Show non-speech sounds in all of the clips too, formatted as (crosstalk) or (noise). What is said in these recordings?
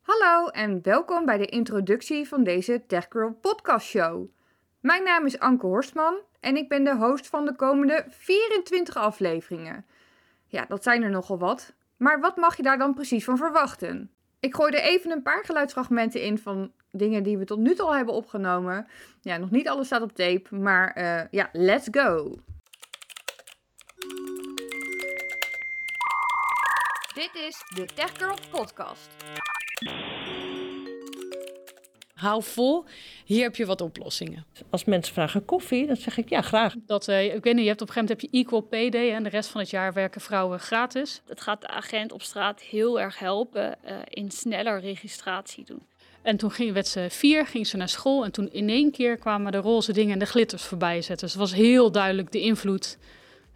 Hallo en welkom bij de introductie van deze TechGirl podcast show. Mijn naam is Anke Horstman en ik ben de host van de komende 24 afleveringen. Ja, dat zijn er nogal wat, maar wat mag je daar dan precies van verwachten? Ik gooi er even een paar geluidsfragmenten in van dingen die we tot nu toe al hebben opgenomen. Ja, nog niet alles staat op tape, maar uh, ja, let's go! Dit is de TechGirl podcast. Hou vol, hier heb je wat oplossingen. Als mensen vragen koffie, dan zeg ik ja, graag. Dat, uh, ik weet niet, je hebt op een gegeven moment heb je Equal Pay Day en de rest van het jaar werken vrouwen gratis. Het gaat de agent op straat heel erg helpen uh, in sneller registratie doen. En toen ging, werd ze vier, ging ze naar school en toen in één keer kwamen de roze dingen en de glitters voorbij zetten. Dus het was heel duidelijk de invloed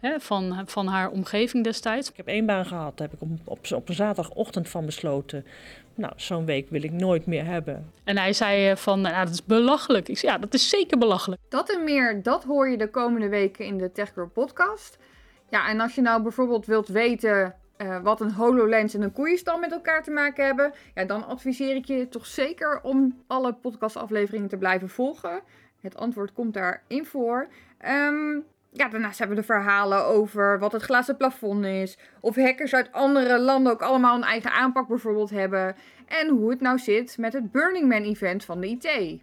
hè, van, van haar omgeving destijds. Ik heb één baan gehad, daar heb ik op, op, op een zaterdagochtend van besloten. Nou, zo'n week wil ik nooit meer hebben. En hij zei van, nou, dat is belachelijk. Ik zei, ja, dat is zeker belachelijk. Dat en meer, dat hoor je de komende weken in de TechGirl podcast. Ja, en als je nou bijvoorbeeld wilt weten uh, wat een HoloLens en een koeienstal met elkaar te maken hebben, ja, dan adviseer ik je toch zeker om alle podcastafleveringen te blijven volgen. Het antwoord komt daarin voor. Um, ja, daarnaast hebben we de verhalen over wat het glazen plafond is. Of hackers uit andere landen ook allemaal een eigen aanpak bijvoorbeeld hebben. En hoe het nou zit met het Burning Man event van de IT.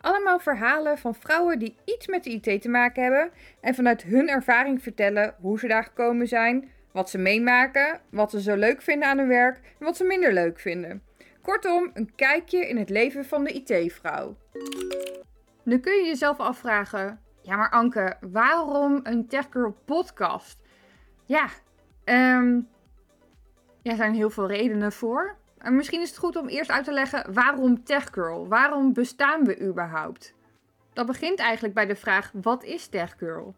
Allemaal verhalen van vrouwen die iets met de IT te maken hebben. En vanuit hun ervaring vertellen hoe ze daar gekomen zijn. Wat ze meemaken, wat ze zo leuk vinden aan hun werk en wat ze minder leuk vinden. Kortom, een kijkje in het leven van de IT-vrouw. Nu kun je jezelf afvragen: ja, maar Anke, waarom een TechGirl podcast? Ja, um, er zijn heel veel redenen voor. En misschien is het goed om eerst uit te leggen waarom TechGirl? Waarom bestaan we überhaupt? Dat begint eigenlijk bij de vraag: wat is TechGirl?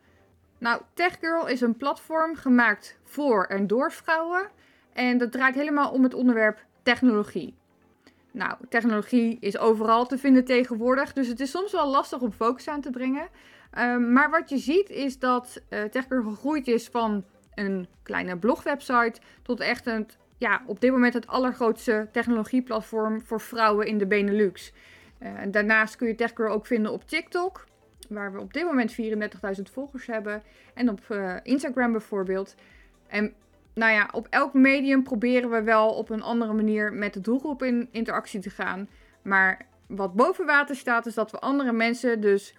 Nou, TechGirl is een platform gemaakt voor en door vrouwen. En dat draait helemaal om het onderwerp technologie. Nou, technologie is overal te vinden tegenwoordig, dus het is soms wel lastig om focus aan te brengen. Um, maar wat je ziet is dat uh, gegroeid is van een kleine blogwebsite tot echt een, ja, op dit moment het allergrootste technologieplatform voor vrouwen in de Benelux. Uh, daarnaast kun je TechGirl ook vinden op TikTok, waar we op dit moment 34.000 volgers hebben. En op uh, Instagram bijvoorbeeld. En nou ja, op elk medium proberen we wel op een andere manier met de doelgroep in interactie te gaan. Maar wat boven water staat is dat we andere mensen dus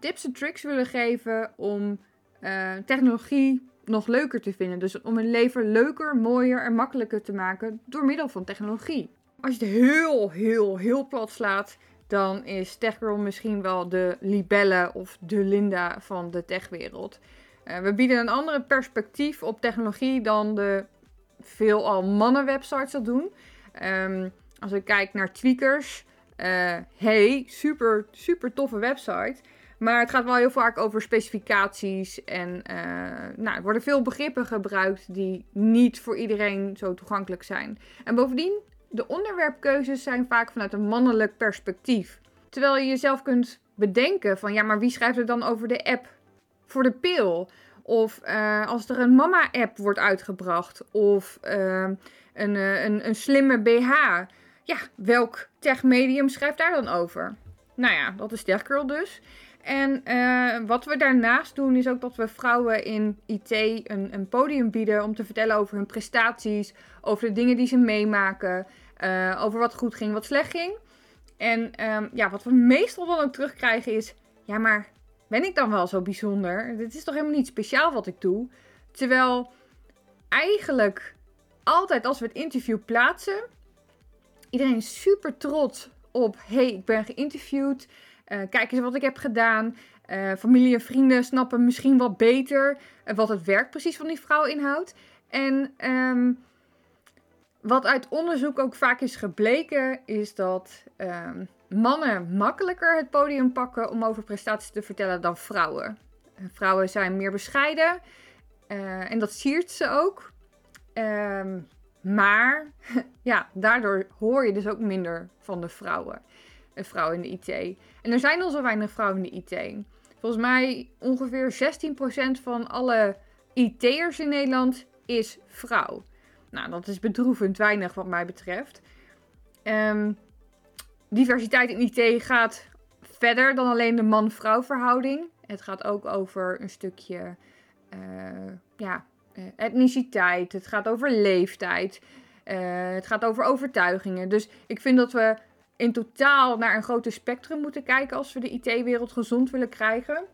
tips en tricks willen geven om uh, technologie nog leuker te vinden. Dus om een leven leuker, mooier en makkelijker te maken door middel van technologie. Als je het heel, heel, heel plat slaat, dan is TechGirl misschien wel de Libelle of de Linda van de techwereld. Uh, we bieden een andere perspectief op technologie dan de veelal mannenwebsites dat doen. Um, als ik kijk naar tweakers, uh, hey, super, super toffe website. Maar het gaat wel heel vaak over specificaties. En uh, nou, er worden veel begrippen gebruikt die niet voor iedereen zo toegankelijk zijn. En bovendien, de onderwerpkeuzes zijn vaak vanuit een mannelijk perspectief. Terwijl je jezelf kunt bedenken van ja, maar wie schrijft er dan over de app voor de pil? Of uh, als er een mama-app wordt uitgebracht. Of uh, een, een, een slimme BH. Ja, welk techmedium schrijft daar dan over? Nou ja, dat is TechGirl dus. En uh, wat we daarnaast doen is ook dat we vrouwen in IT een, een, podium bieden om te vertellen over hun prestaties, over de dingen die ze meemaken, uh, over wat goed ging, wat slecht ging. En um, ja, wat we meestal dan ook terugkrijgen is, ja maar ben ik dan wel zo bijzonder? Dit is toch helemaal niet speciaal wat ik doe? Terwijl eigenlijk altijd als we het interview plaatsen, iedereen is super trots op, hey ik ben geïnterviewd. Uh, kijk eens wat ik heb gedaan. Uh, familie en vrienden snappen misschien wat beter uh, wat het werk precies van die vrouw inhoudt. En um, wat uit onderzoek ook vaak is gebleken, is dat um, mannen makkelijker het podium pakken om over prestaties te vertellen dan vrouwen. vrouwen zijn meer bescheiden en dat siert ze ook. Um, maar (laughs) ja, daardoor hoor je dus ook minder van de vrouwen een vrouw in de IT. En er zijn al zo weinig vrouwen in de IT. Volgens mij ongeveer 16% van alle IT'ers in Nederland is vrouw. Nou, dat is bedroevend weinig wat mij betreft. Ehm, diversiteit in IT gaat verder dan alleen de man-vrouw verhouding. Het gaat ook over een stukje uh, ja, uh, etniciteit. Het gaat over leeftijd. Uh, het gaat over overtuigingen. Dus ik vind dat we in totaal naar een groter spectrum moeten kijken als we de IT-wereld gezond willen krijgen.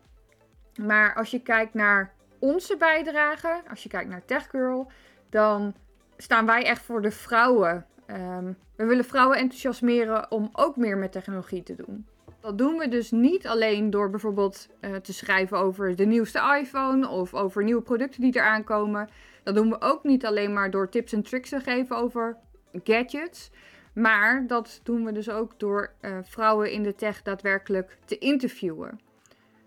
Maar als je kijkt naar onze bijdrage, als je kijkt naar TechGirl, dan staan wij echt voor de vrouwen. Um, we willen vrouwen enthousiasmeren om ook meer met technologie te doen. Dat doen we dus niet alleen door bijvoorbeeld uh, te schrijven over de nieuwste iPhone of over nieuwe producten die eraan komen. Dat doen we ook niet alleen maar door tips en tricks te geven over gadgets. Maar dat doen we dus ook door uh, vrouwen in de tech daadwerkelijk te interviewen.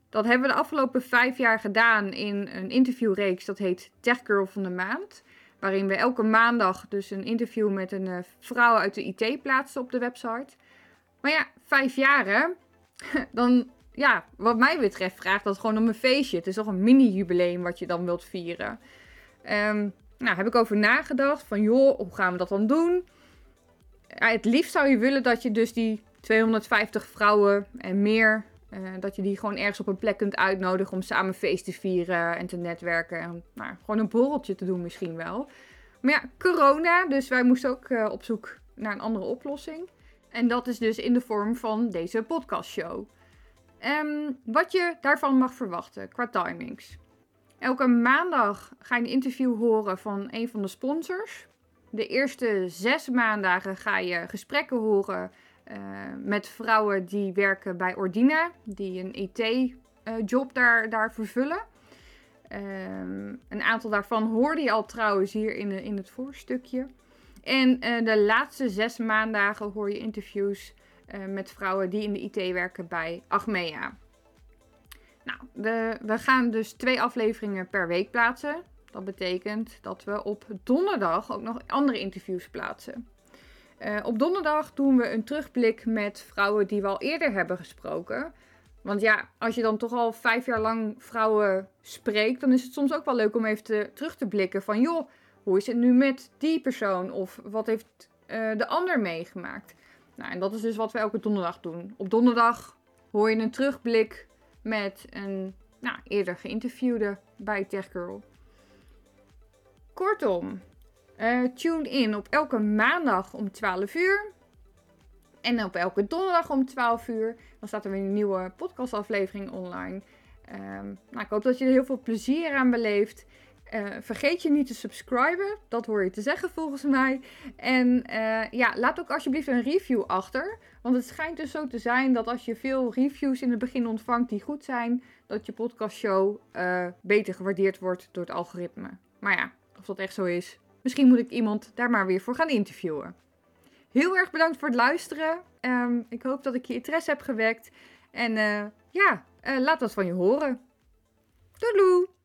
Dat hebben we de afgelopen vijf jaar gedaan in een interviewreeks dat heet Tech Girl van de Maand. Waarin we elke maandag dus een interview met een uh, vrouw uit de IT plaatsen op de website. Maar ja, vijf jaar hè. (laughs) Dan, ja, wat mij betreft vraagt dat gewoon om een feestje. Het is toch een mini-jubileum wat je dan wilt vieren. Um, nou, heb ik over nagedacht van joh, hoe gaan we dat dan doen? Het liefst zou je willen dat je dus die 250 vrouwen en meer, uh, dat je die gewoon ergens op een plek kunt uitnodigen om samen feest te vieren en te netwerken. En nou, gewoon een borreltje te doen misschien wel. Maar ja, corona, dus wij moesten ook uh, op zoek naar een andere oplossing. En dat is dus in de vorm van deze podcastshow. Um, wat je daarvan mag verwachten qua timings. Elke maandag ga je een interview horen van een van de sponsors. De eerste zes maandagen ga je gesprekken horen uh, met vrouwen die werken bij Ordina, die een IT-job daar, daar vervullen. Um, een aantal daarvan hoorde je al trouwens hier in, de, in het voorstukje. En uh, de laatste zes maandagen hoor je interviews met vrouwen die in de IT werken bij Achmea. Nou, de, we gaan dus twee afleveringen per week plaatsen. Dat betekent dat we op donderdag ook nog andere interviews plaatsen. Uh, op donderdag doen we een terugblik met vrouwen die we al eerder hebben gesproken. Want ja, als je dan toch al vijf jaar lang vrouwen spreekt, dan is het soms ook wel leuk om even te, terug te blikken van joh, hoe is het nu met die persoon? Of wat heeft uh, de ander meegemaakt? Nou, en dat is dus wat we elke donderdag doen. Op donderdag hoor je een terugblik met een nou, eerder geïnterviewde bij TechGirl. Kortom, uh, tune in op elke maandag om 12 uur. En op elke donderdag om 12 uur. Dan staat er weer een nieuwe podcastaflevering online. Um, nou, ik hoop dat je er heel veel plezier aan beleeft. Uh, vergeet je niet te subscriben. Dat hoor je te zeggen volgens mij. En uh, ja, laat ook alsjeblieft een review achter. Want het schijnt dus zo te zijn dat als je veel reviews in het begin ontvangt die goed zijn, dat je podcastshow beter gewaardeerd wordt door het algoritme. Maar ja, of dat echt zo is, misschien moet ik iemand daar maar weer voor gaan interviewen. Heel erg bedankt voor het luisteren. Um, ik hoop dat ik je interesse heb gewekt. En ja, laat dat van je horen. Doei!